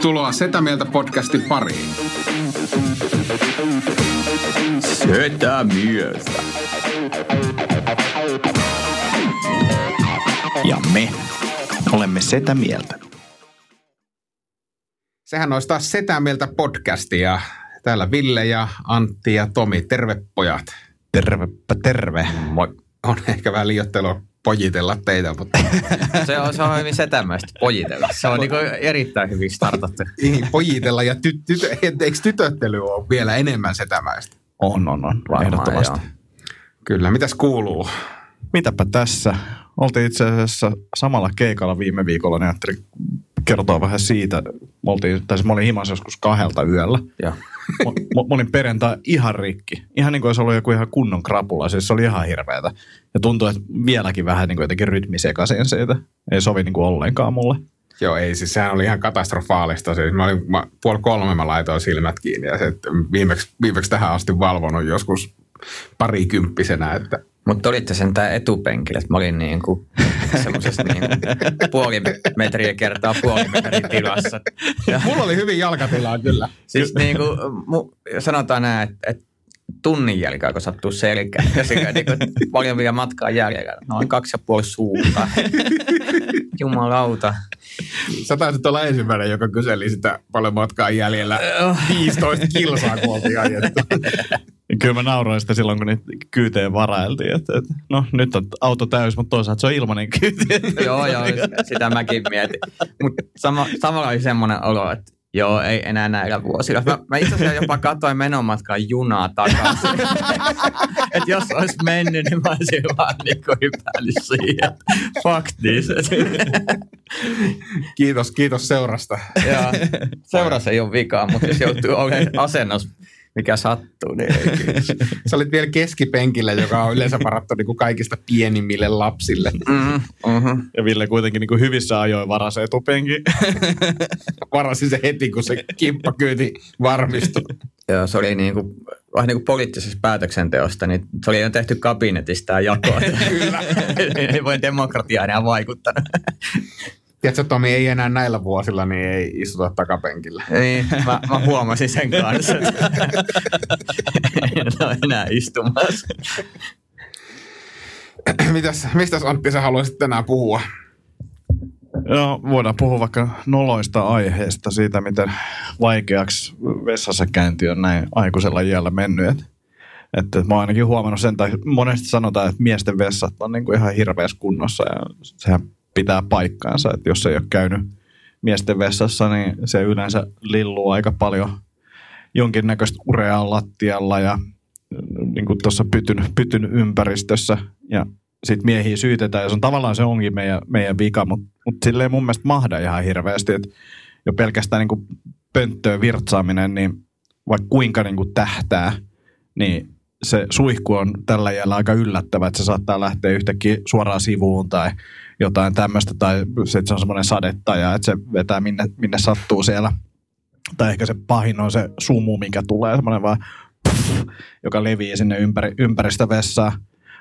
Tervetuloa Setä Mieltä podcastin pariin. Setä mieltä. Ja me olemme Setä mieltä. Sehän olisi taas Setä Mieltä podcastia. Täällä Ville ja Antti ja Tomi. Terve pojat. Tervepä terve. Moi. On ehkä vähän liiottelua pojitella teitä, mutta Se on, se on hyvin setämäistä pojitella. Se on niin erittäin hyvin startattu. Niin, pojitella ja ty, tytö, eikö tytöttely ole vielä enemmän setämäistä? On, on, on. Varmaan, Ehdottomasti. joo. Kyllä, mitäs kuuluu? Mitäpä tässä? Oltiin itse asiassa samalla keikalla viime viikolla, niin ajattelin kertoa vähän siitä. Me oltiin, tai siis mä olin himassa joskus kahdelta yöllä. Joo. Mä, mä, mä olin perjantai ihan rikki. Ihan niin kuin olisi ollut joku ihan kunnon krapula. Siis se oli ihan hirveetä. Ja tuntuu, että vieläkin vähän niin kuin jotenkin rytmi sekaisin siitä. Ei sovi niin kuin ollenkaan mulle. Joo, ei, siis sehän oli ihan katastrofaalista. Siis mä olin, mä, puoli kolme mä laitoin silmät kiinni ja se, viimeksi, viimeksi tähän asti valvonut joskus parikymppisenä, että Mutta olitte sentään etupenkillä, että mä olin niin kuin semmoisessa niin puoli metriä kertaa puoli metrin tilassa. Ja, mulla oli hyvin jalkatilaa kyllä. siis niin kuin, sanotaan näin, että, että tunnin jälkeen, kun sattuu selkään. Ja sillä niin kuin, paljon vielä matkaa jäljellä. Noin kaksi ja puoli suuntaa. Jumalauta. Sä taisit olla ensimmäinen, joka kyseli sitä paljon matkaa jäljellä. 15 kilsaa, kun oltiin ajettu. Kyllä mä nauroin sitä silloin, kun niitä kyyteen varailtiin. Että, että no nyt on auto täys, mutta toisaalta se on ilmainen kyyti. joo, joo, sitä mäkin mietin. Mutta sama, samalla oli semmoinen olo, että joo, ei enää näillä vuosilla. Mä, mä itse asiassa jopa katsoin menomatkaan junaa takaisin. että jos olisi mennyt, niin mä olisin vaan niin hypännyt siihen. Fuck this. Kiitos, kiitos seurasta. ja seurassa ei ole vikaa, mutta jos joutuu olemaan asennossa, mikä sattuu, niin ei. Sä olit vielä keskipenkillä, joka on yleensä varattu niin kuin kaikista pienimmille lapsille. Mm, mm-hmm. Ja Ville kuitenkin niin kuin hyvissä ajoin varasi etupenkin. Varasin se heti, kun se kimppakyyti varmistui. Joo, se oli niin kuin, vähän niin kuin poliittisesta päätöksenteosta, niin se oli jo tehty kabinetista tämä jako. Kyllä. ei voi demokratia enää vaikuttanut. Tiedätkö, Tomi, ei enää näillä vuosilla, niin ei istuta takapenkillä. niin, mä, mä huomasin sen kanssa. en ole enää istumassa. Mitäs, mistäs Antti sä haluaisit tänään puhua? No, voidaan puhua vaikka noloista aiheista siitä, miten vaikeaksi vessassa käynti on näin aikuisella iällä mennyt. Et, että mä oon ainakin huomannut sen, tai monesti sanotaan, että miesten vessat on niin kuin ihan hirveässä kunnossa ja sehän pitää paikkaansa, että jos ei ole käynyt miesten vessassa, niin se yleensä lilluu aika paljon jonkinnäköistä ureaa lattialla ja niin kuin tuossa pytyn, pytyn ympäristössä. Ja sitten miehiä syytetään, ja se on tavallaan se onkin meidän, meidän vika, mutta mut silleen mun mielestä mahda ihan hirveästi, että jo pelkästään niin kuin pönttöön virtsaaminen, niin vaikka kuinka niin kuin tähtää, niin se suihku on tällä jällä aika yllättävä, että se saattaa lähteä yhtäkkiä suoraan sivuun tai jotain tämmöistä, tai sit se on semmoinen sadettaja, että se vetää minne, minne sattuu siellä. Tai ehkä se pahin on se sumu, mikä tulee, semmoinen vaan puff, joka leviää sinne ympäri, ympäristä vessaa.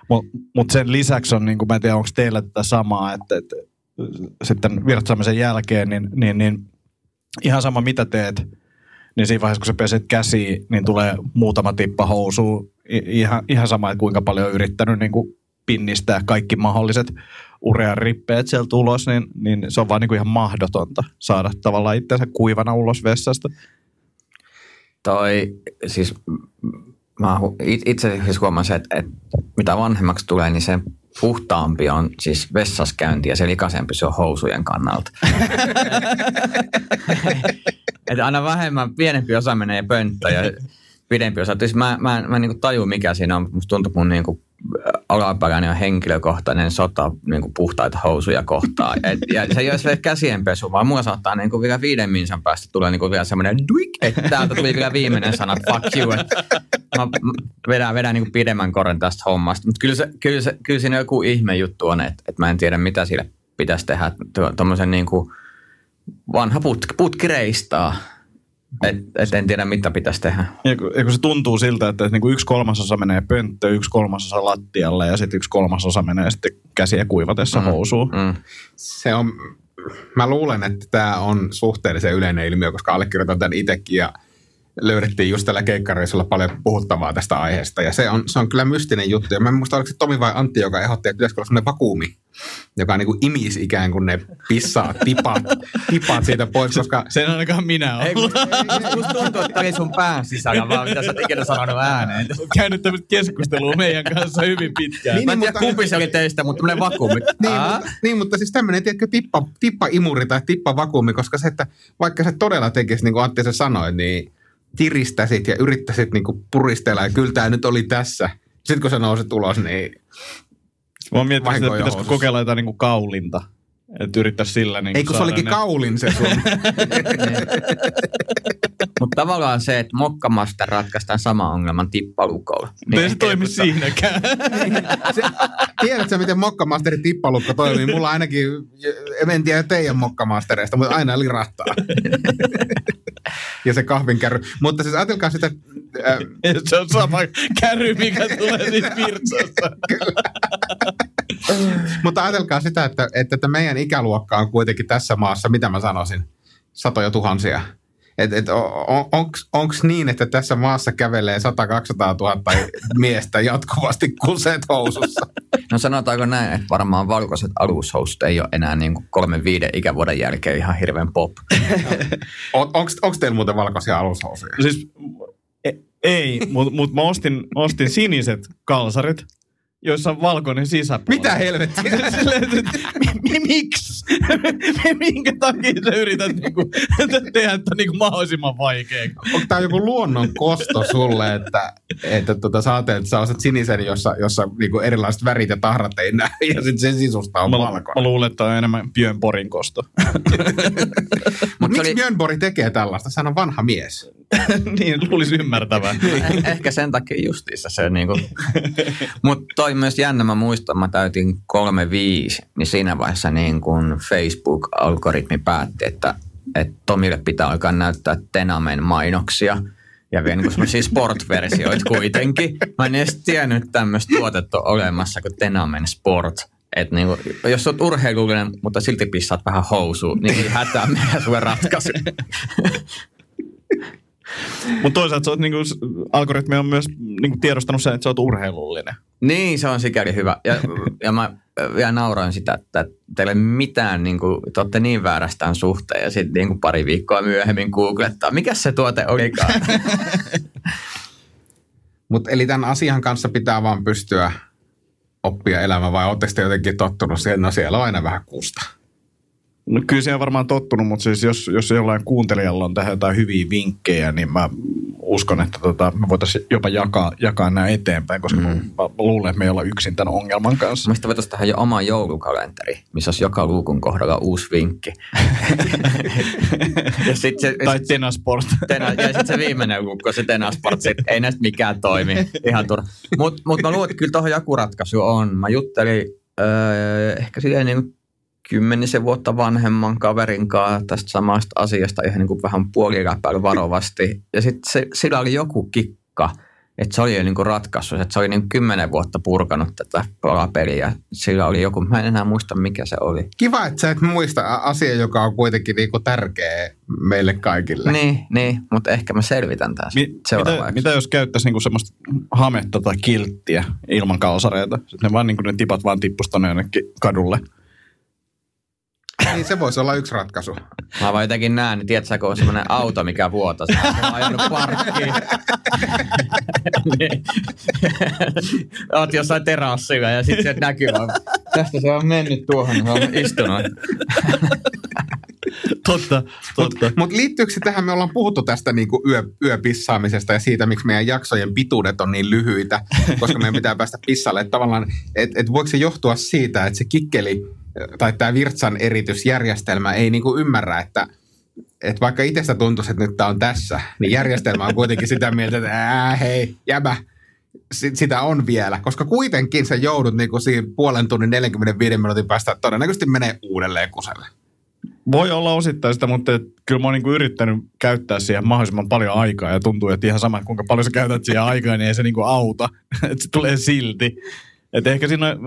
Mutta mut sen lisäksi on, niin kuin, mä en tiedä, onko teillä tätä samaa, että, että sitten virtsaamisen jälkeen, niin, niin, niin ihan sama mitä teet, niin siinä vaiheessa, kun sä peset käsiä, niin tulee muutama tippa housua. I- Ihan, ihan sama, että kuinka paljon on yrittänyt niin kuin pinnistää kaikki mahdolliset urean rippeet sieltä ulos, niin, niin se on vaan niin kuin ihan mahdotonta saada tavallaan itsensä kuivana ulos vessasta. Toi, siis mä itse siis huomasin, että, että mitä vanhemmaksi tulee, niin se puhtaampi on siis vessaskäynti ja se likaisempi se on housujen kannalta. että aina vähemmän, pienempi osa menee pönttöön ja pidempi osa. Siis mä, mä, mä en niin taju mikä siinä on. Musta tuntuu, että mun niin kuin alaperäinen on henkilökohtainen sota niin kuin puhtaita housuja kohtaan. Et, ja se ei ole se käsienpesu, vaan mulla saattaa niin kuin vielä viiden minsan päästä tulee niin kuin vielä semmoinen duik, että täältä tuli vielä viimeinen sana, fuck you. Et mä vedän, vedän niin kuin pidemmän koren tästä hommasta. Mutta kyllä, se, kyllä, se, kyllä siinä joku ihme juttu on, että, että mä en tiedä mitä sille pitäisi tehdä. Tuommoisen niin kuin vanha putki, putki reistaa. Et, et en tiedä, mitä pitäisi tehdä. Ja kun, ja kun se tuntuu siltä, että niin kuin yksi kolmasosa menee pönttöön, yksi kolmasosa lattialle ja sitten yksi kolmasosa menee sitten käsiä kuivatessa Mm. housuun. Mm. Se on mä luulen, että tämä on suhteellisen yleinen ilmiö, koska allekirjoitan tämän itsekin ja löydettiin just tällä keikkareissulla paljon puhuttavaa tästä aiheesta. Ja se on, se on kyllä mystinen juttu. Ja mä en muista, oliko se Tomi vai Antti, joka ehdotti, että pitäisikö olla sellainen vakuumi, joka niin kuin imisi ikään kuin ne pissaa tipat, tipat siitä pois, koska... Sen ainakaan minä olen. Ei, kun, musta tuntuu, että oli sun pään sisällä vaan, mitä sä oot ikinä sanonut ääneen. käynyt tämmöistä keskustelua meidän kanssa hyvin pitkään. Niin, Mä en tiedä, mutta- kumpi se oli teistä, mutta tämmönen vakuumi. Niin, mutta, niin, mutta siis tämmöinen, tiedätkö, tippa, tippa-imuri tai tippa-vakuumi, koska se, että vaikka se todella tekisi, niin kuin Antti se sanoi, niin tiristäsit ja yrittäisit niin kuin puristella, ja kyllä tämä nyt oli tässä. Sitten kun se nousi ulos, niin Mä oon miettinyt, että pitäisikö kokeilla jotain niinku kaulinta. Että yrittäisi sillä niin ei kun se olikin kaulin se sun. Mutta tavallaan se, että mokkamasta ratkaistaan sama ongelman tippalukolla. Niin ei se toimi joku- siinäkään. se, tiedätkö mitä mokkamasterin tippalukko toimii? Mulla ainakin, en tiedä teidän mokkamastereista, mutta aina lirahtaa. ja se kahvinkärry. Mutta siis ajatelkaa sitä, äh, se on sama kärry, mikä tulee siitä virtsasta. Mutta ajatelkaa sitä, että, että, että meidän ikäluokka on kuitenkin tässä maassa, mitä mä sanoisin, satoja tuhansia. Et, et, Onko niin, että tässä maassa kävelee 100-200 000 miestä jatkuvasti kuset housussa? No sanotaanko näin, että varmaan valkoiset alushousut ei ole enää niin kuin kolmen viiden ikävuoden jälkeen ihan hirveän pop. Onko teillä muuten valkoisia alushousuja? Siis e- ei, mutta mut mä ostin, ostin siniset kalsarit, joissa on valkoinen sisäpuoli. Mitä helvettiä? Silleen, että mi- mi- Miksi? Minkä takia sä yrität niinku, tehdä tämän niinku mahdollisimman vaikeaksi? Onko tämä joku luonnon kosto sulle, että, että tota, sä ajattelet, että sä ostat sinisen, jossa, jossa niinku erilaiset värit ja tahrat ei näy, ja sitten sen sisusta on Mä, valkoinen. mä luulen, että on enemmän Björn Porin kosto. Mutta miksi oli- Björn Borg tekee tällaista? Hän on vanha mies. niin, luulisi ymmärtävän. Eh- Ehkä sen takia justiinsa se niinku. Mutta toi myös jännä, mä muistan, mä täytin 35, niin siinä vaiheessa niin kun Facebook-algoritmi päätti, että, että Tomille pitää alkaa näyttää Tenamen mainoksia. Ja vielä niin semmoisia sport-versioita kuitenkin. Mä en edes tiennyt, että tämmöistä tuotetta on olemassa kuin Tenamen Sport. Et niinku, jos oot urheilullinen, mutta silti pissaat vähän housuun, niin ei hätää mikä sulle ratkaisu. Mutta toisaalta sä oot, niinku, algoritmi on myös niinku, tiedostanut sen, että sä oot urheilullinen. Niin, se on sikäli hyvä. Ja, ja mä vielä nauroin sitä, että teillä ei ole mitään, niin kuin, te olette niin väärästään suhteen ja sitten niin kuin pari viikkoa myöhemmin googlettaa. Mikä se tuote olikaan? Mutta eli tämän asian kanssa pitää vaan pystyä oppia elämään, vai oletteko te jotenkin tottunut siihen, no siellä on aina vähän kusta. No kyllä siihen on varmaan tottunut, mutta siis jos, jos jollain kuuntelijalla on tähän jotain hyviä vinkkejä, niin mä uskon, että tota, me voitaisiin jopa jakaa, jakaa nämä eteenpäin, koska mm. mä, mä luulen, että me ei olla yksin tämän ongelman kanssa. Mielestäni voitaisiin tehdä jo oma joulukalenteri, missä olisi joka luukun kohdalla uusi vinkki. ja sitten se, tai Tenasport. Tena, ja sitten se viimeinen luukku, se Tenasport, sit ei näistä mikään toimi. Ihan turha. Mutta mut mä luulen, että kyllä tuohon joku ratkaisu on. Mä juttelin öö, ehkä silleen niin kymmenisen vuotta vanhemman kaverin kanssa tästä samasta asiasta ihan niin kuin vähän puoliläpäillä varovasti. Ja sitten se, sillä oli joku kikka, että se oli jo niin kuin ratkaisu, että se oli niin kymmenen vuotta purkanut tätä palapeliä. Sillä oli joku, mä en enää muista mikä se oli. Kiva, että sä et muista asia, joka on kuitenkin niinku tärkeä meille kaikille. Niin, niin mutta ehkä mä selvitän tässä Mi- mitä, mitä jos käyttäisi niinku semmoista hametta tai kilttiä ilman kalsareita? Sitten ne, vaan, niinku, ne tipat vaan tippuisi tonne jonnekin kadulle. Niin se voisi olla yksi ratkaisu. Mä vaan jotenkin näen, niin tiedätkö, kun on semmoinen auto, mikä vuotaa. Sä oot ajanut parkkiin. niin. Oot jossain terassilla ja sitten sieltä näkyy vaan. Tästä se on mennyt tuohon, se on istunut. Totta, totta. Mutta liittyykö se tähän, me ollaan puhuttu tästä niinku yö, yöpissaamisesta ja siitä, miksi meidän jaksojen pituudet on niin lyhyitä, koska meidän pitää päästä pissalle. Että tavallaan, että et voiko se johtua siitä, että se kikkeli tai tämä virtsan eritysjärjestelmä ei niinku ymmärrä, että et vaikka itsestä tuntuisi, että nyt tämä on tässä, niin järjestelmä on kuitenkin sitä mieltä, että ää, hei, jäbä, si- sitä on vielä. Koska kuitenkin sä joudut niinku siinä puolen tunnin 45 minuutin päästä todennäköisesti menee uudelleen kuselle. Voi olla osittain sitä, mutta et, kyllä mä oon niinku yrittänyt käyttää siihen mahdollisimman paljon aikaa ja tuntuu, että ihan sama kuinka paljon sä käytät siihen aikaa, niin ei se niinku auta. että se tulee silti. Et ehkä siinä on,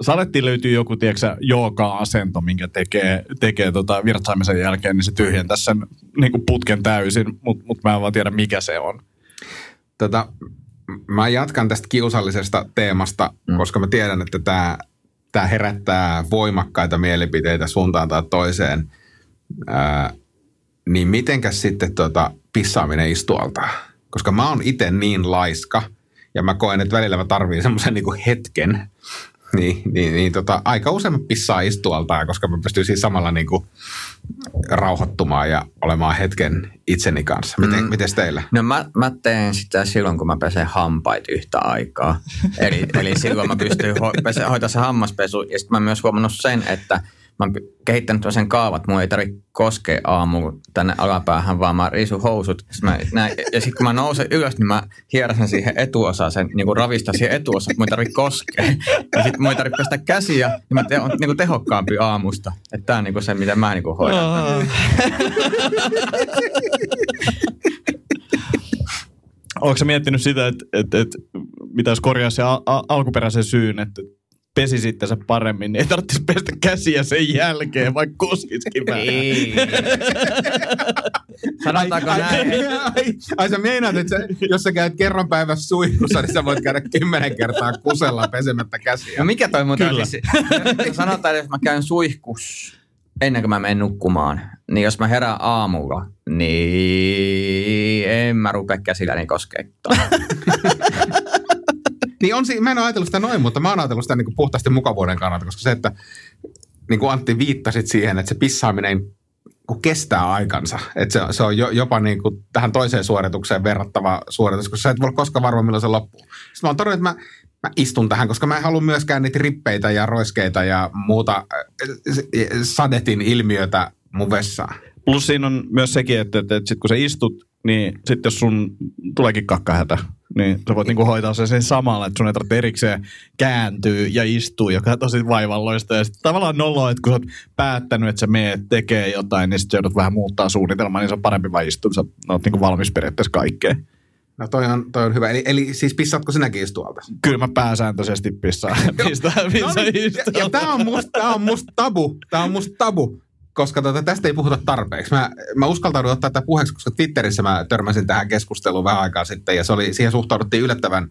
salettiin löytyy joku, tiedätkö jooga-asento, minkä tekee, tekee tota virtsaamisen jälkeen, niin se tyhjentäisi sen niin kuin putken täysin, mutta mut mä en vaan tiedä, mikä se on. Tota, mä jatkan tästä kiusallisesta teemasta, mm. koska mä tiedän, että tämä tää herättää voimakkaita mielipiteitä suuntaan tai toiseen. Ää, niin mitenkäs sitten tota pissaaminen istualta? Koska mä oon itse niin laiska ja mä koen, että välillä mä tarviin semmoisen niinku hetken, niin, niin, niin tota, aika usein mä pissaan istualtaan, koska mä pystyn siis samalla niinku rauhoittumaan ja olemaan hetken itseni kanssa. Miten, mm. Miten teillä? No mä, mä teen sitä silloin, kun mä pesen hampait yhtä aikaa. eli, eli silloin mä pystyn ho- pese, hoitaa se hammaspesu. Ja sitten mä myös huomannut sen, että mä oon kehittänyt sen kaavat, mulla ei tarvitse koskea aamu tänne alapäähän, vaan mä riisun housut. Mä näin, ja sitten kun mä nousen ylös, niin mä hieräsen siihen etuosaan, sen niin ravista siihen etuosaan, että mun ei tarvitse koskea. Ja sitten mun ei tarvitse pestä käsiä, niin mä te, on niin tehokkaampi aamusta. Että tää on niin se, miten mä niin hoidan. Oletko miettinyt sitä, että, että, että mitä jos korjaa se al- alkuperäisen syyn, että pesi sitten se paremmin, niin ei tarvitsisi pestä käsiä sen jälkeen, vaikka koskisikin vähän. Ei. Sanotaanko ai, näin? Ai, ai, ai sä meinaat, että sä, jos sä käyt kerran päivässä suihkussa, niin sä voit käydä kymmenen kertaa kusella pesemättä käsiä. No mikä toi muuten Kyllä. on siis, sanotaan, että jos mä käyn suihkus ennen kuin mä menen nukkumaan, niin jos mä herään aamulla, niin en mä rupea käsilläni koskeettaa. Niin on, mä en ole ajatellut sitä noin, mutta mä oon ajatellut sitä niin kuin puhtaasti mukavuuden kannalta, koska se, että niin kuin Antti viittasit siihen, että se pissaaminen kestää aikansa. Että se, se on jo, jopa niin kuin tähän toiseen suoritukseen verrattava suoritus, koska sä et voi koskaan varma, milloin se loppuu. Sitten mä oon todennut, että mä, mä istun tähän, koska mä en halua myöskään niitä rippeitä ja roiskeita ja muuta äh, sadetin ilmiötä mun vessaan. Plus siinä on myös sekin, että, että, että sit kun sä istut, niin sitten jos sun tuleekin kakkahätä, niin sä voit niinku hoitaa sen, sen samalla, että sun ei tarvitse erikseen kääntyä ja istua, joka on tosi vaivalloista. Ja sitten tavallaan noloa, että kun sä oot päättänyt, että sä meet tekee jotain, niin sitten joudut vähän muuttaa suunnitelmaa, niin se on parempi vaan istua. Sä oot niinku valmis periaatteessa kaikkeen. No toi on, toi on hyvä. Eli, eli siis pissaatko sinäkin istualta? Kyllä mä pääsääntöisesti pissaan, mistä, No missä niin, ja, ja tämä on musta, tää on musta tabu. Tämä on musta tabu, koska tota, tästä ei puhuta tarpeeksi. Mä, mä uskaltaudun ottaa tätä puheeksi, koska Twitterissä mä törmäsin tähän keskusteluun vähän aikaa sitten, ja se oli, siihen suhtauduttiin yllättävän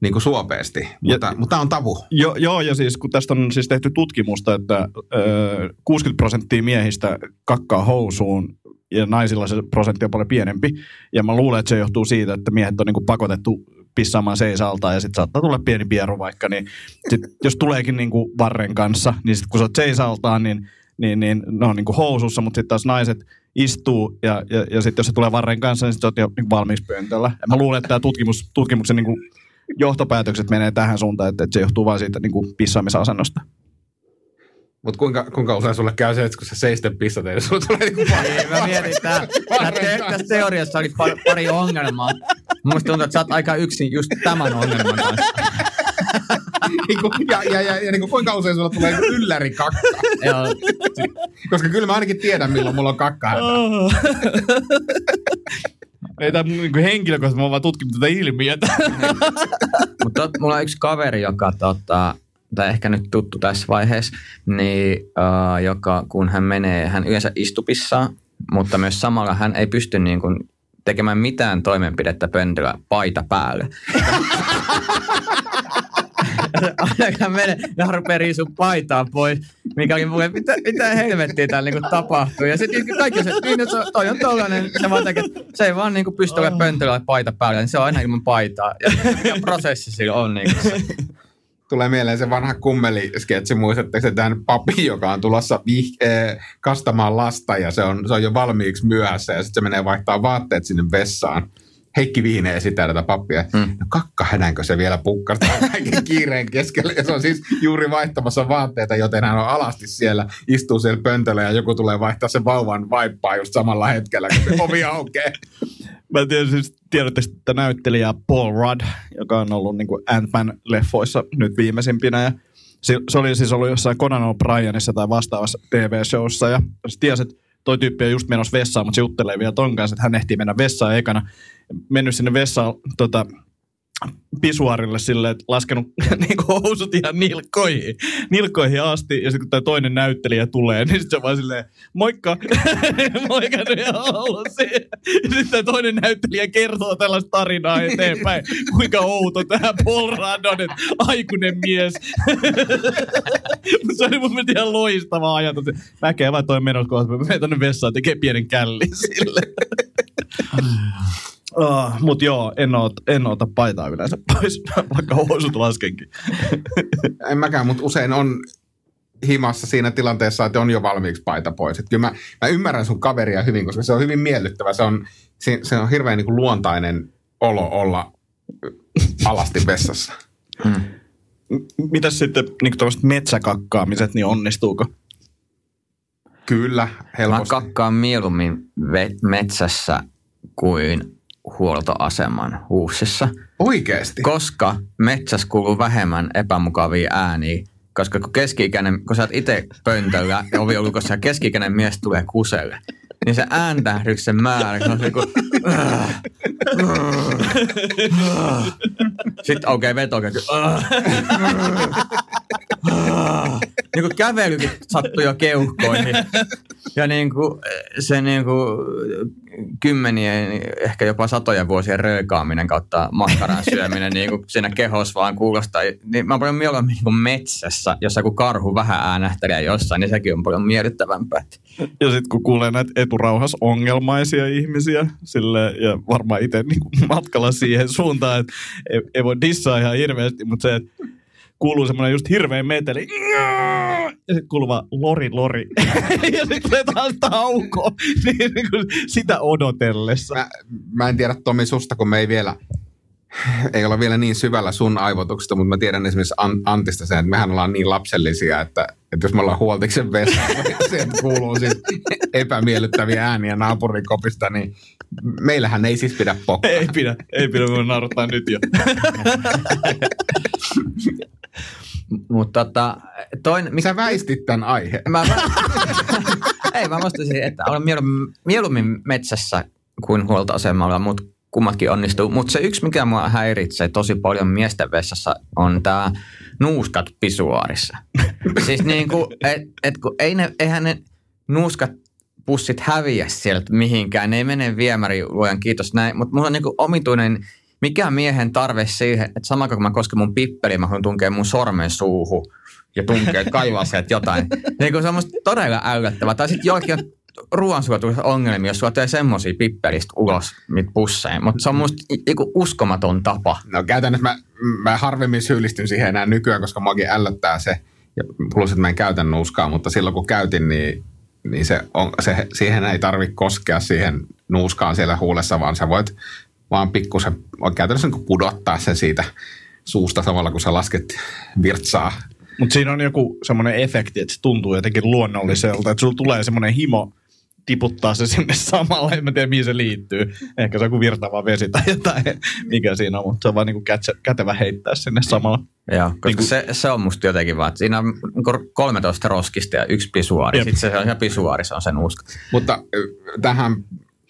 niin kuin suopeasti. Mutta, mutta tämä on tabu. Jo, joo, ja siis kun tästä on siis tehty tutkimusta, että ö, 60 prosenttia miehistä kakkaa housuun ja naisilla se prosentti on paljon pienempi. Ja mä luulen, että se johtuu siitä, että miehet on niinku pakotettu pissaamaan seisaltaan ja sitten saattaa tulla pieni pieru vaikka. Niin sit, jos tuleekin niinku varren kanssa, niin sit kun sä oot seisaltaan, niin, niin, niin ne on niinku housussa, mutta sitten taas naiset istuu ja, ja, ja sitten jos se tulee varren kanssa, niin sit sä oot jo niinku valmiiksi pöntöllä. Ja mä luulen, että tämä tutkimus, tutkimuksen niinku johtopäätökset menee tähän suuntaan, että, että se johtuu vain siitä niin kuin pissaamisasennosta. Mutta kuinka, kuinka usein sulle käy se, että kun sä seisten pissat, niin sulle tulee niin kuin Ei, mä mietin, että tää- tää te, tässä teoriassa oli pari, pari ongelmaa. Musta tuntuu, että sä oot aika yksin just tämän ongelman kanssa. niin kuin, ja, ja, ja, ja niin kuin, kuinka usein sulle tulee niin kuin ylläri kakka. Joo. Koska kyllä mä ainakin tiedän, milloin mulla on kakka. Ei tämä niin kuin henkilökohtaisesti, mä oon vaan tutkinut tätä ilmiötä. Mutta mulla on yksi kaveri, joka tota, tai ehkä nyt tuttu tässä vaiheessa, niin, uh, joka kun hän menee, hän yleensä istupissaan, mutta myös samalla hän ei pysty niin kuin, tekemään mitään toimenpidettä pöntöllä paita päälle. Aina menee ja rupeaa riisua paitaa pois, mikä oli mulle, mitä, mitä helvettiä täällä niinku tapahtuu. Ja sitten kaikki se, niin, se, toi on tollanen, se vaan tekee, se ei vaan niinku pysty olemaan pöntöllä paita päällä, niin se on aina ilman paitaa. Ja mikä prosessi sillä on niinku se. Tulee mieleen se vanha kummelisketsi, muistatteko se tämän papi, joka on tulossa vih- eh, kastamaan lasta ja se on, se on jo valmiiksi myöhässä ja sitten se menee vaihtaa vaatteet sinne vessaan. Heikki Viine esittää tätä pappia. Mm. No kakka hädänkö se vielä pukkastaa kaiken kiireen keskellä. Ja se on siis juuri vaihtamassa vaatteita, joten hän on alasti siellä, istuu siellä pöntöllä ja joku tulee vaihtaa sen vauvan vaippaa just samalla hetkellä, kun se ovi aukeaa. Mä en tiedä, siis tiedättekö tätä näyttelijää Paul Rudd, joka on ollut niin Ant-Man-leffoissa nyt viimeisimpinä. Ja se, se oli siis ollut jossain Conan O'Brienissa tai vastaavassa TV-showssa. Ja tiesi, että toi tyyppi on just menossa vessaan, mutta se juttelee vielä ton kanssa, että hän ehtii mennä vessaan ekana. Mennyt sinne vessaan tota, pisuarille silleen, että laskenut niin housut ihan nilkkoihin, nilkkoihin asti. Ja sitten kun tämä toinen näyttelijä tulee, niin sitten se vaan silleen, moikka, moikka ja ollut siinä. Ja sitten toinen näyttelijä kertoo tällaista tarinaa eteenpäin, kuinka outo tämä Paul Radon, että aikuinen mies. se oli mun mielestä ihan loistava ajatus. Väkevä toi menossa kohta, mä menen tonne vessaan tekee pienen källin sille. Uh, Mutta joo, en, oot, en ota paitaa yleensä pois, vaikka housut laskenkin. en mäkään, mutta usein on himassa siinä tilanteessa, että on jo valmiiksi paita pois. Et kyllä mä, mä ymmärrän sun kaveria hyvin, koska se on hyvin miellyttävä. Se on, se, se on hirveän niin kuin luontainen olo olla alasti vessassa. Hmm. Mitäs sitten niin metsäkakkaamiset, niin onnistuuko? Kyllä, helposti. Mä kakkaan mieluummin metsässä kuin huoltoaseman huussissa. Oikeasti? Koska metsässä kuuluu vähemmän epämukavia ääniä, koska kun keski-ikäinen, kun sä oot itse pöntöllä ja oviulukossa ja keski-ikäinen mies tulee kuselle, niin se ääntähdyksen määrä, kun on se kuin, Sitten okei, okay, veto niin kuin kävelykin sattui jo keuhkoihin. Ja niin kuin se niin kuin kymmenien, ehkä jopa satoja vuosien röökaaminen kautta makkaran syöminen niin kuin siinä kehos vaan kuulostaa. Niin mä oon paljon mieluummin niin kuin metsässä, jossa kun karhu vähän äänähtelee jossain, niin sekin on paljon miellyttävämpää. Ja sitten kun kuulee näitä eturauhas ongelmaisia ihmisiä, sille, ja varmaan itse niin matkalla siihen suuntaan, että ei, ei voi dissaa ihan hirveästi, mutta se, että kuuluu semmoinen just hirveä meteli. Ja sitten kuuluu vaan lori, lori. ja sitten tulee taas tauko. niin, niin kuin sitä odotellessa. Mä, mä en tiedä Tomi susta, kun me ei vielä ei olla vielä niin syvällä sun aivotuksesta, mutta mä tiedän esimerkiksi Antista sen, että mehän ollaan niin lapsellisia, että, että jos me ollaan huoltiksen vessassa, niin sieltä kuuluu siis epämiellyttäviä ääniä naapurikopista, niin meillähän ei siis pidä pokkaa. Ei pidä, ei pidä, kun nauruttaa nyt jo. Mutta tota, toin, mikä... Sä väistit tämän aiheen. Mä, ei, mä vastasin, että olen mieluummin, mieluummin metsässä kuin huoltoasemalla, mutta kummatkin onnistuu. Mutta se yksi, mikä mua häiritsee tosi paljon miesten vessassa, on tämä nuuskat pisuaarissa. siis niin kuin, et, et kun ei ne, eihän ne nuuskat pussit häviä sieltä mihinkään. Ne ei mene viemäri, luojan kiitos näin. Mutta mulla on niin kuin omituinen mikä miehen tarve siihen, että sama kun mä kosken mun pippeliin, mä haluan tunkea mun sormen suuhun ja tunkea, kaivaa sieltä jotain. Niin kun se on musta todella äylättävää. Tai sitten jollakin ruoansuotuissa ongelmia, jos sulla tulee semmoisia pippelistä ulos mit pusseen. Mutta se on musta joku uskomaton tapa. No käytännössä mä, mä harvemmin syyllistyn siihen enää nykyään, koska muakin ällöttää se. Ja plus, että mä en käytä nuuskaa, mutta silloin kun käytin, niin, niin se on, se, siihen ei tarvitse koskea siihen nuuskaan siellä huulessa, vaan sä voit vaan pikkusen käytännössä niin pudottaa sen siitä suusta samalla, kun sä lasket virtsaa. Mutta siinä on joku semmoinen efekti, että se tuntuu jotenkin luonnolliselta, että sulla tulee semmoinen himo tiputtaa se sinne samalla, en mä tiedä mihin se liittyy. Ehkä se on kuin virtava vesi tai jotain, mikä siinä on, mutta se on vaan niin kuin kätevä heittää sinne samalla. Joo, koska niin kuin... se, se on musta jotenkin vaan, että siinä on 13 roskista ja yksi pisuaari, sitten se on ihan pisuaari, se on sen usko. Mutta tähän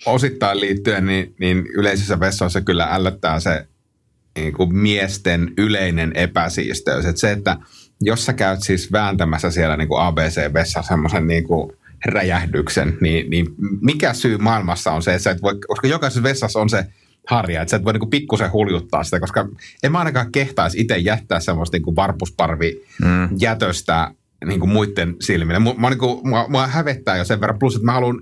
osittain liittyen, niin, niin yleisissä vessoissa kyllä ällöttää se niin kuin miesten yleinen epäsiisteys. Että se, että jos sä käyt siis vääntämässä siellä niin kuin ABC-vessa semmoisen niin kuin räjähdyksen, niin, niin mikä syy maailmassa on se, että sä et voi, koska jokaisessa vessassa on se harja, että sä et voi niinku pikkusen huljuttaa sitä, koska en mä ainakaan kehtaisi itse jättää semmoista niinku varpusparvi mm. jätöstä niin kuin muiden silmille. Mua, niin kuin, mua, mua hävettää jo sen verran, plus että mä haluan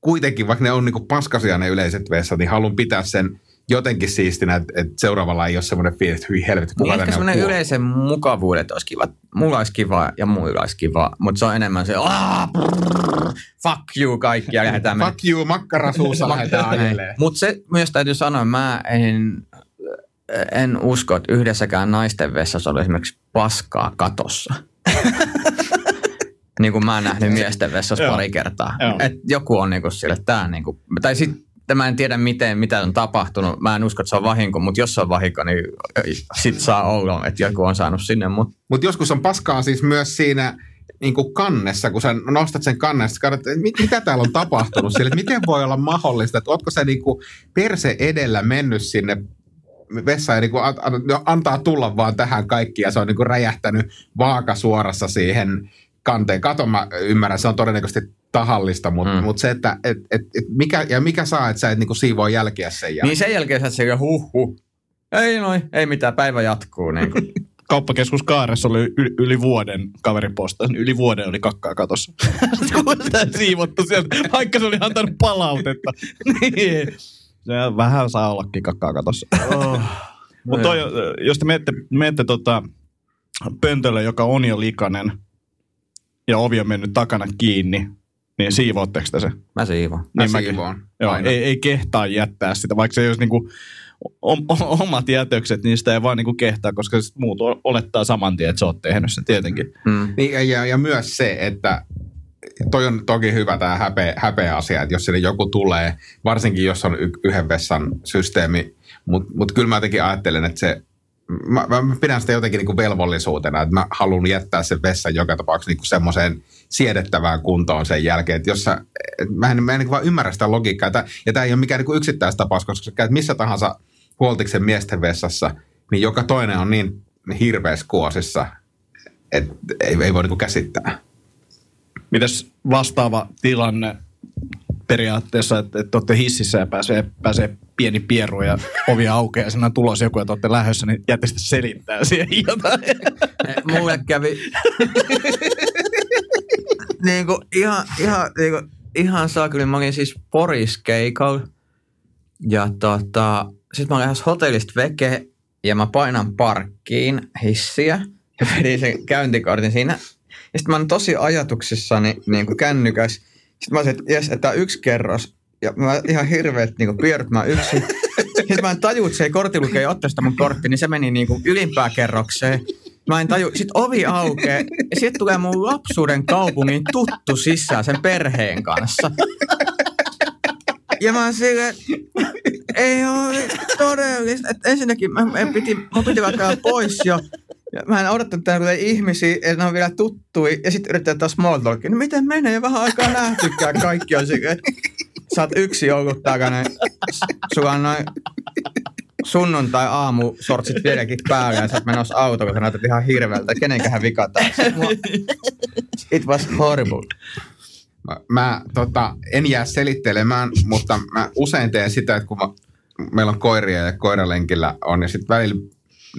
kuitenkin, vaikka ne on niin paskasia ne yleiset vessat, niin haluan pitää sen jotenkin siistinä, että, että seuraavalla ei ole semmoinen fiilis, että hyi helvetti, kuka niin ehkä semmoinen yleisen mukavuudet olisi kiva. Mulla olisi kiva ja muilla olisi kiva, mutta se on enemmän se, fuck you kaikki ja lähdetään Fuck you, makkarasuussa lähdetään. Mutta se myös täytyy sanoa, mä en, en usko, että yhdessäkään naisten vessassa oli esimerkiksi paskaa katossa. niin kuin mä oon nähnyt miesten vessassa pari kertaa. Et joku on niin kuin sille, että niin kuin, tai sitten mä en tiedä miten, mitä on tapahtunut. Mä en usko, että se on vahinko, mutta jos se on vahinko, niin sit saa olla, että joku on saanut sinne. Mutta Mut joskus on paskaa siis myös siinä niin kuin kannessa, kun sä nostat sen kannessa, katsot, että mit, mitä täällä on tapahtunut sille, että miten voi olla mahdollista, että ootko sä niin kuin perse edellä mennyt sinne vessa ei niin kuin antaa tulla vaan tähän kaikki ja se on niin kuin räjähtänyt vaaka suorassa siihen kanteen. Kato, mä ymmärrän, se on todennäköisesti tahallista, mutta mm. mut se, että et, et, et mikä, ja mikä saa, että sä et niinku siivoo jälkeä sen jälkeen. Niin sen jälkeen sä et huh huh. Ei noin, ei mitään, päivä jatkuu. Niin kuin. kauppakeskus Kaaressa oli yli, yli vuoden kaveriposta. Yli vuoden oli kakkaa katossa. Sitä siivottu sieltä, vaikka se oli antanut palautetta. niin. Se vähän saa ollakin kakkaa katossa. Oh. Mutta jos te menette, menette tota, pöntölle, joka on jo likainen, ja ovi on mennyt takana kiinni, niin siivootteko te se? Mä siivoon. Niin mä siivoon. Joo, ei, ei kehtaa jättää sitä, vaikka se ei olisi niinku omat jätökset, niin sitä ei vaan niinku kehtaa, koska muut olettaa saman tien, että sä oot tehnyt sen tietenkin. Mm. Niin, ja, ja myös se, että toi on toki hyvä tämä häpeä, häpeä asia, että jos sinne joku tulee, varsinkin jos on y- yhden vessan systeemi, mutta mut kyllä mä jotenkin ajattelen, että se Mä, mä pidän sitä jotenkin niin kuin velvollisuutena, että mä haluan jättää sen vessan joka tapauksessa niin semmoiseen siedettävään kuntoon sen jälkeen. Että jos sä, mä en, mä en niin vaan ymmärrä sitä logiikkaa. Ja tämä ei ole mikään niin yksittäistapaus, koska sä käyt missä tahansa Huoltiksen miesten vessassa, niin joka toinen on niin hirveässä kuosissa, että ei, ei voi niin käsittää. Mitäs vastaava tilanne periaatteessa, että, että olette hississä ja pääsee, pääsee pieni pieru ja ovi aukeaa ja siinä on tulos joku, että olette lähdössä, niin jätte sitten selittää siihen jotain. Mulle kävi niin kuin, ihan, ihan, niin kuin, ihan saa kyllä. Mä olin siis Poriskeikalla ja tota, sitten mä olin ihan hotellista veke ja mä painan parkkiin hissiä ja vedin sen käyntikortin siinä. Ja sitten mä oon tosi ajatuksissani niin kuin kännykäs. Sitten mä olisin, että jes, että yksi kerros. Ja mä ihan hirveet niin pierut mä yksin. Sitten mä en taju, että se ei kortti lukee ottaa sitä mun kortti, niin se meni niin kuin ylimpää kerrokseen. Mä en taju. Sitten ovi aukeaa ja sitten tulee mun lapsuuden kaupungin tuttu sisään sen perheen kanssa. Ja mä oon silleen, ei ole todellista. Et ensinnäkin mä, mä piti, mä piti vaikka pois jo. Ja mä en odottanut, että ihmisiä, että ne on vielä tuttui. Ja sitten yritetään taas small talkia. No miten menee? Vähän aikaa nähtykään. Kaikki on silleen, sä oot yksi ollut takana. Sulla on noin sunnuntai aamu sortsit vieläkin päällä ja sä oot menossa autoon, kun sä näytät ihan hirveältä. Kenenkähän vika It was horrible. Mä, mä tota, en jää selittelemään, mutta mä usein teen sitä, että kun mä, meillä on koiria ja koiralenkillä on, ja sitten välillä,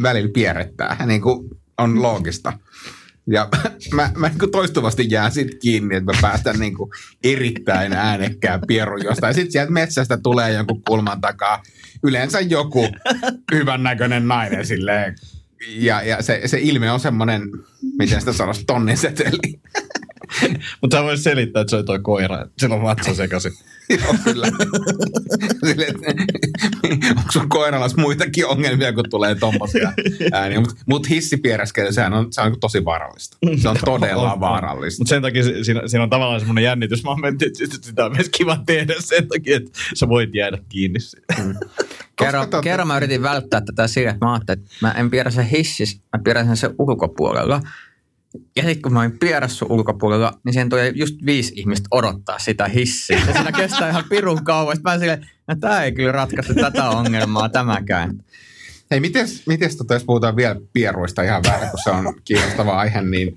välillä pierrettää, niin kuin on loogista. Ja mä, mä niin toistuvasti jään sitten kiinni, että mä päästän niin kuin erittäin äänekkään pierun jostain. Sitten sieltä metsästä tulee jonkun kulman takaa yleensä joku hyvännäköinen nainen silleen. Ja, ja se, se ilme on semmoinen, miten sitä sanoisi, tonnin seteli. Mutta sä voisi selittää, että se oli toi koira. Sillä on vatsa sekaisin. Joo, kyllä. Sille, onko sun koiralas muitakin ongelmia, kun tulee tommosia ääniä? Mutta mut hissipiereskely, sehän on, se on tosi vaarallista. Se on todella vaarallista. Mutta sen takia siinä, siinä on tavallaan semmoinen jännitys. Mä mennyt, että sitä on myös kiva tehdä sen takia, että sä voit jäädä kiinni mm. Kerran, kerran mä yritin välttää tätä sillä, että mä ajattelin, että mä en pierä sen hississä, mä pierän sen ulkopuolella. Ja sitten kun mä olin pierassu ulkopuolella, niin siihen tuli just viisi ihmistä odottaa sitä hissiä. Ja siinä kestää ihan pirun kauan. Sitten mä silleen, no tämä ei kyllä ratkaista tätä ongelmaa tämäkään. Hei, miten, miten tota, jos puhutaan vielä pieruista ihan vähän, kun se on kiinnostava aihe, niin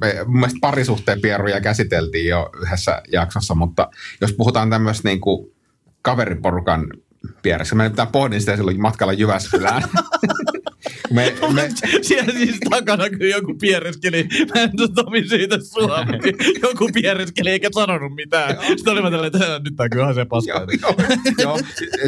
me, mun mielestä parisuhteen pieruja käsiteltiin jo yhdessä jaksossa, mutta jos puhutaan tämmöistä niin kuin kaveriporukan pieressä, mä nyt pohdin sitä silloin matkalla Jyväskylään. Me, me... Siellä siis takana, kun joku piereskeli, mä en Tomi siitä sua, joku piereskeli eikä sanonut mitään. Sitten oli mä tällainen, että nyt tää kyllä se paska. joo, joo,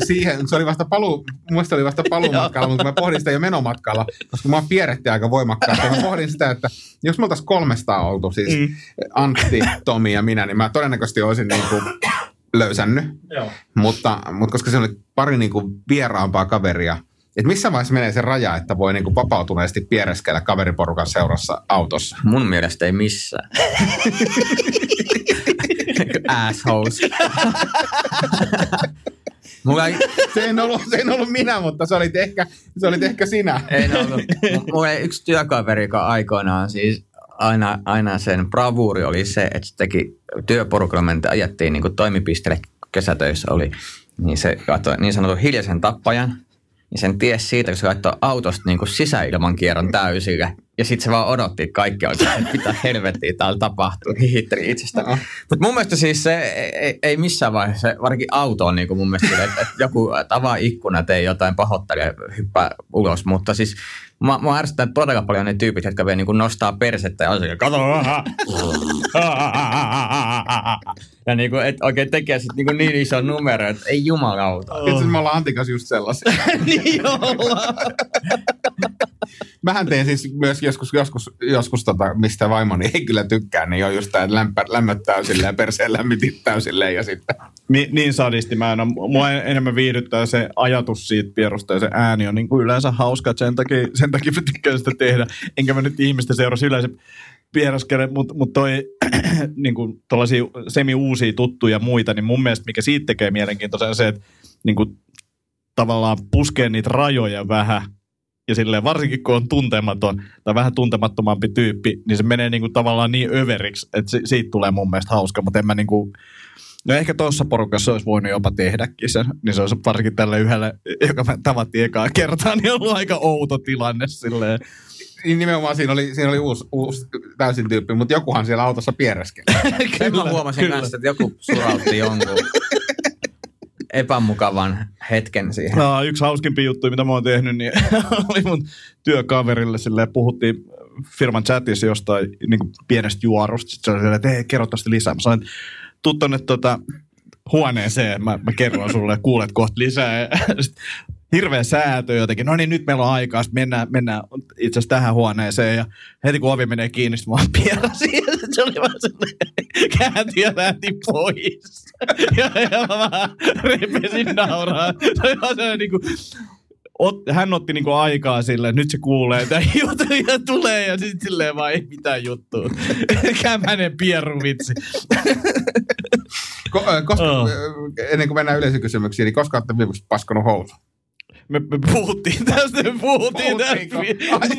siihen, se oli vasta paluu, muista oli vasta paluumatkalla, mutta mä pohdin sitä jo menomatkalla, koska mä oon pierretty aika voimakkaasti. Mä pohdin sitä, että jos me oltaisiin kolmesta oltu, siis mm. Antti, Tomi ja minä, niin mä todennäköisesti olisin niin kuin löysännyt. Joo. Mutta, mutta koska se oli pari niin kuin vieraampaa kaveria, että missä vaiheessa menee se raja, että voi niinku vapautuneesti piereskellä kaveriporukan seurassa autossa? Mun mielestä ei missään. Assholes. Mulla ei... se, ei ollut, se ei ollut minä, mutta se oli ehkä, se oli ehkä sinä. Ei ollut. Mulla ei yksi työkaveri, joka aikoinaan siis aina, aina sen bravuuri oli se, että se teki työporukalla, ajettiin niin toimipisteelle kesätöissä oli, niin se katsoi niin sanotun hiljaisen tappajan, niin sen ties siitä, kun se laittoi autosta niin kuin sisäilman kierron täysille. Ja sitten se vaan odotti, että kaikki oikein, että mitä helvettiä täällä tapahtuu, hihitteli itsestä. Joo. Mutta mun mielestä siis se ei, ei missään vaiheessa, varsinkin auto on niin kuin mun mielestä, että, että joku avaa ikkuna, tee jotain pahoittelee ja hyppää ulos. Mutta siis Mua, mua ärsyttää todella paljon ne tyypit, jotka vielä niin kuin nostaa persettä ja on se, kato, ja niin kuin, et oikein tekee sit niin, kuin niin iso numero, että ei jumalauta. Itse me ollaan Antikas just sellaisia. niin ollaan. Mähän teen siis myös joskus, joskus, joskus tota, mistä vaimoni ei kyllä tykkää, niin on just tämä, lämpö, lämmöttää silleen ja perseen lämmitittää silleen ja sitten. Niin, niin sadisti mä en ole. Mua enemmän viihdyttää se ajatus siitä pierusta ja se ääni on niin kuin yleensä hauska, että sen takia, sen takia mä tykkään sitä tehdä. Enkä mä nyt ihmistä seurasi yleensä pieroskele, mutta mut toi niin kuin semi-uusia tuttuja muita, niin mun mielestä mikä siitä tekee mielenkiintoisen se, että niin kuin, tavallaan puskee niitä rajoja vähän ja silleen, varsinkin kun on tuntematon tai vähän tuntemattomampi tyyppi, niin se menee niin kuin tavallaan niin överiksi, että si- siitä tulee mun mielestä hauska, mutta en mä niin kuin, No ehkä tuossa porukassa olisi voinut jopa tehdäkin sen, niin se olisi varsinkin tälle yhdelle, joka mä tavattiin ekaa kertaa, niin ollut aika outo tilanne silleen. Niin nimenomaan siinä oli, siinä oli uusi, uusi täysin tyyppi, mutta jokuhan siellä autossa piereskeli. Sen mä huomasin kanssa, että joku surautti jonkun epämukavan hetken siihen. No, yksi hauskimpi juttu, mitä mä oon tehnyt, niin oli mun työkaverille silleen, puhuttiin firman chatissa jostain niin kuin pienestä juorusta. Sitten se oli silleen, että hei, kerro tästä lisää. Mä sanoin, tuu tonne tota, huoneeseen, mä, mä kerron sulle kuulet kohta lisää. Ja sit hirveä säätö jotenkin. No niin, nyt meillä on aikaa, sitten mennään, mennään itse asiassa tähän huoneeseen. Ja heti kun ovi menee kiinni, sitten mä vaan pierasin. Se oli vaan sellainen, käänti ja lähti pois. Ja, ja mä vähän repesin nauraa. Se oli vaan sellainen niin kuin, ot, hän otti niinku aikaa silleen, nyt se kuulee, että juttu ja tulee ja sitten silleen vaan ei mitään juttua. Kämänen pieru vitsi. Ko, koska, Oh. oh. Ennen kuin mennään yleisökysymyksiin, niin koska olette viimeksi paskonut housu? Me, me puhuttiin tästä, me puhuttiin tästä.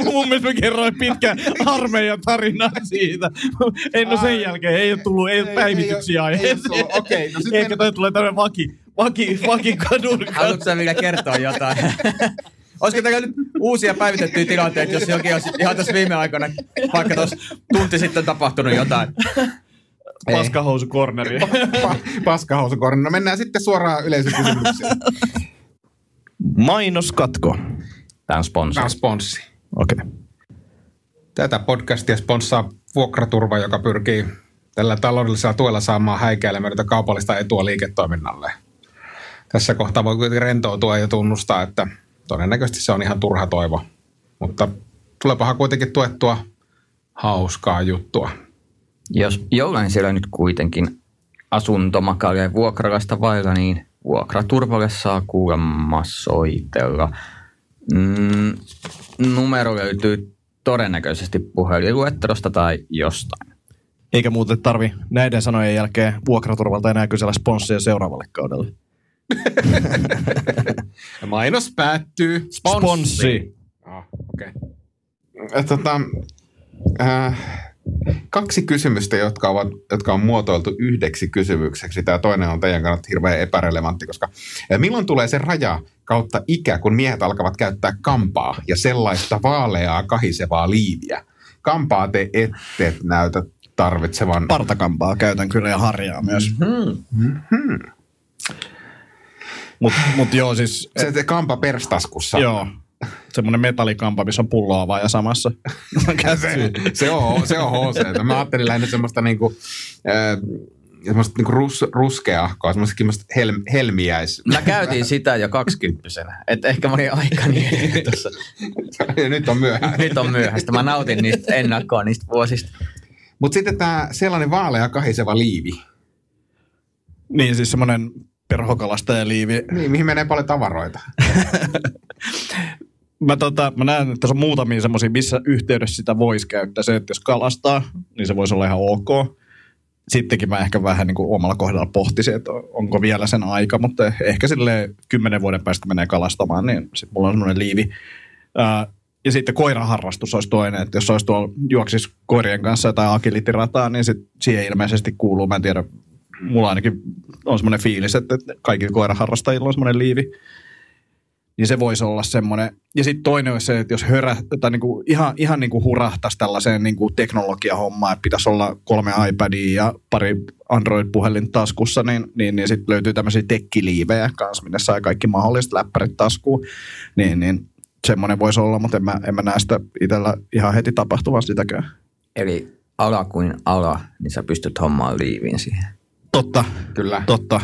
Mun mielestä me kerroin pitkän armeijan tarinan siitä. En ole sen jälkeen, ei ole tullut, ei Ei- päivityksiä ei ei aiheeseen. Okei, no sit Ehkä toi tulee tämmöinen vaki, vaki, vaki kadurka. Haluatko sä vielä kertoa jotain? Olisiko teillä nyt uusia päivitettyjä tilanteita, jos jokin olisi ihan tässä viime aikoina, vaikka tuossa tunti sitten tapahtunut jotain? Paskahousu corneri. Pa- paskahousukorni. No mennään sitten suoraan yleisökysymyksiin. Mainoskatko. Tämä on sponsori. Tämä on sponssi. Okei. Okay. Tätä podcastia sponssaa Vuokraturva, joka pyrkii tällä taloudellisella tuella saamaan häikäilemätöntä kaupallista etua liiketoiminnalle. Tässä kohtaa voi kuitenkin rentoutua ja tunnustaa, että todennäköisesti se on ihan turha toivo. Mutta tulepahan kuitenkin tuettua hauskaa juttua. Jos jollain siellä nyt kuitenkin asunto makailee vuokralasta vailla, niin vuokraturvalle saa kuulemma soitella. Mm, numero löytyy todennäköisesti puhelinluettelosta tai jostain. Eikä muuten tarvi näiden sanojen jälkeen vuokraturvalta enää kysellä sponssia seuraavalle kaudelle. Mainos päättyy. Sponssi. Ah, okei. Okay. Tota, äh, kaksi kysymystä, jotka, ovat, jotka on muotoiltu yhdeksi kysymykseksi. Tämä toinen on teidän kannalta hirveän epärelevantti, koska milloin tulee se raja kautta ikä, kun miehet alkavat käyttää kampaa ja sellaista vaaleaa kahisevaa liiviä? Kampaa te ette näytä tarvitsevan. Partakampaa käytän kyllä ja harjaa myös. Mutta mut joo, siis Se, se kampa perstaskussa. Joo. Semmoinen metallikampa, missä on pulloa vaan ja samassa. se, se, on, se on HC. Mä ajattelin lähinnä semmoista niinku, äh, semmoista niinku rus, ruskeahkoa, semmoista semmoista hel, helmiäis. Mä käytin sitä jo kaksikymppisenä, että ehkä mä olin aika niin tuossa. Ja nyt on myöhään. Nyt on myöhäistä. Mä nautin niistä ennakkoa niistä vuosista. Mutta sitten tämä sellainen vaalea kahiseva liivi, Niin siis semmoinen perhokalastajaliivi. niin, mihin menee paljon tavaroita. Mä, tota, mä näen, että tässä on muutamia semmoisia, missä yhteydessä sitä voisi käyttää. Se, että jos kalastaa, niin se voisi olla ihan ok. Sittenkin mä ehkä vähän niin kuin omalla kohdalla pohtisin, että onko vielä sen aika, mutta ehkä sille kymmenen vuoden päästä menee kalastamaan, niin sitten mulla on semmoinen liivi. Ja sitten koiraharrastus olisi toinen, että jos olisi tuolla juoksis koirien kanssa tai agilitirataa, niin sit siihen ilmeisesti kuuluu, mä en tiedä, mulla ainakin on semmoinen fiilis, että kaikilla koiraharrastajilla on semmoinen liivi. Niin se voisi olla semmoinen. Ja sitten toinen olisi se, että jos hörä, tai niinku ihan, ihan niinku hurahtaisi tällaiseen niinku teknologiahommaan, että pitäisi olla kolme iPadia ja pari Android-puhelin taskussa, niin, niin, niin sitten löytyy tämmöisiä tekkiliivejä kanssa, minne saa kaikki mahdolliset läppärit taskuun. Niin, niin semmoinen voisi olla, mutta en mä, en mä näe sitä itsellä ihan heti tapahtuvan sitäkään. Eli ala kuin ala, niin sä pystyt hommaan liiviin siihen. Totta, Kyllä. totta.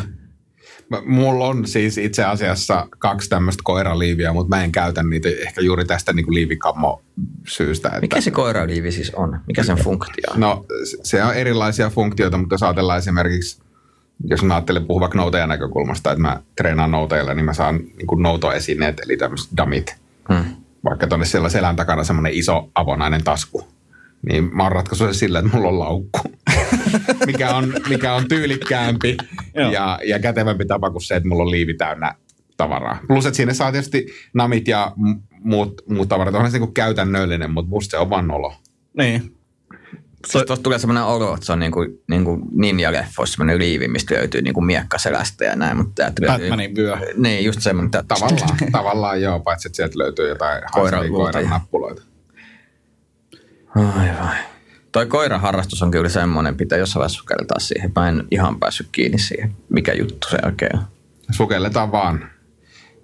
Mulla on siis itse asiassa kaksi tämmöistä koiraliiviä, mutta mä en käytä niitä ehkä juuri tästä niin kuin liivikammo syystä. Että, Mikä se koiraliivi siis on? Mikä sen funktio on? No se- on erilaisia funktioita, mutta jos ajatellaan esimerkiksi, jos mä ajattelen puhua vaikka noutajan näkökulmasta, että mä treenaan noutajalla, niin mä saan niin kuin noutoesineet, eli tämmöiset damit. Hmm. Vaikka tuonne siellä selän takana semmoinen iso avonainen tasku. Niin mä oon ratkaissut sillä, että mulla on laukku. mikä, on, mikä on tyylikkäämpi ja, ja kätevämpi tapa kuin se, että mulla on liivi täynnä tavaraa. Plus, että siinä saa tietysti namit ja muut, muut tavarat. Onhan se niin käytännöllinen, mutta musta se on vaan nolo. Niin. Siis tuosta tulee semmoinen olo, että se on niin kuin, niin kuin ninja-leffoissa semmoinen liivi, mistä löytyy niin kuin miekkaselästä ja näin. Mutta täältä Batmanin vyö. Niin, just semmoinen. Että Tavallaan, tavallaan joo, paitsi että sieltä löytyy jotain Koiran koiran nappuloita. Ai vai. Toi koiraharrastus on kyllä semmoinen, pitää jossain vaiheessa sukeltaa siihen. Mä en ihan päässyt kiinni siihen, mikä juttu se oikein on. Sukelletaan vaan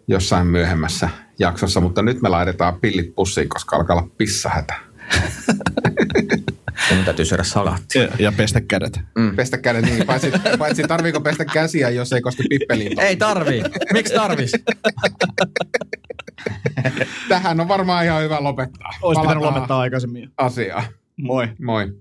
jossain myöhemmässä jaksossa, mutta nyt me laitetaan pillit pussiin, koska alkaa olla pissahätä. Mun täytyy syödä salaattia. Ja, ja pestä kädet. Mm. Pestä kädet niin, paitsi, paitsi tarviiko pestä käsiä, jos ei koske pippeliin. Ei tarvii. Miksi tarvis? Tähän on varmaan ihan hyvä lopettaa. Olisi pitänyt lopettaa aikaisemmin. asiaa. Moi. Moi.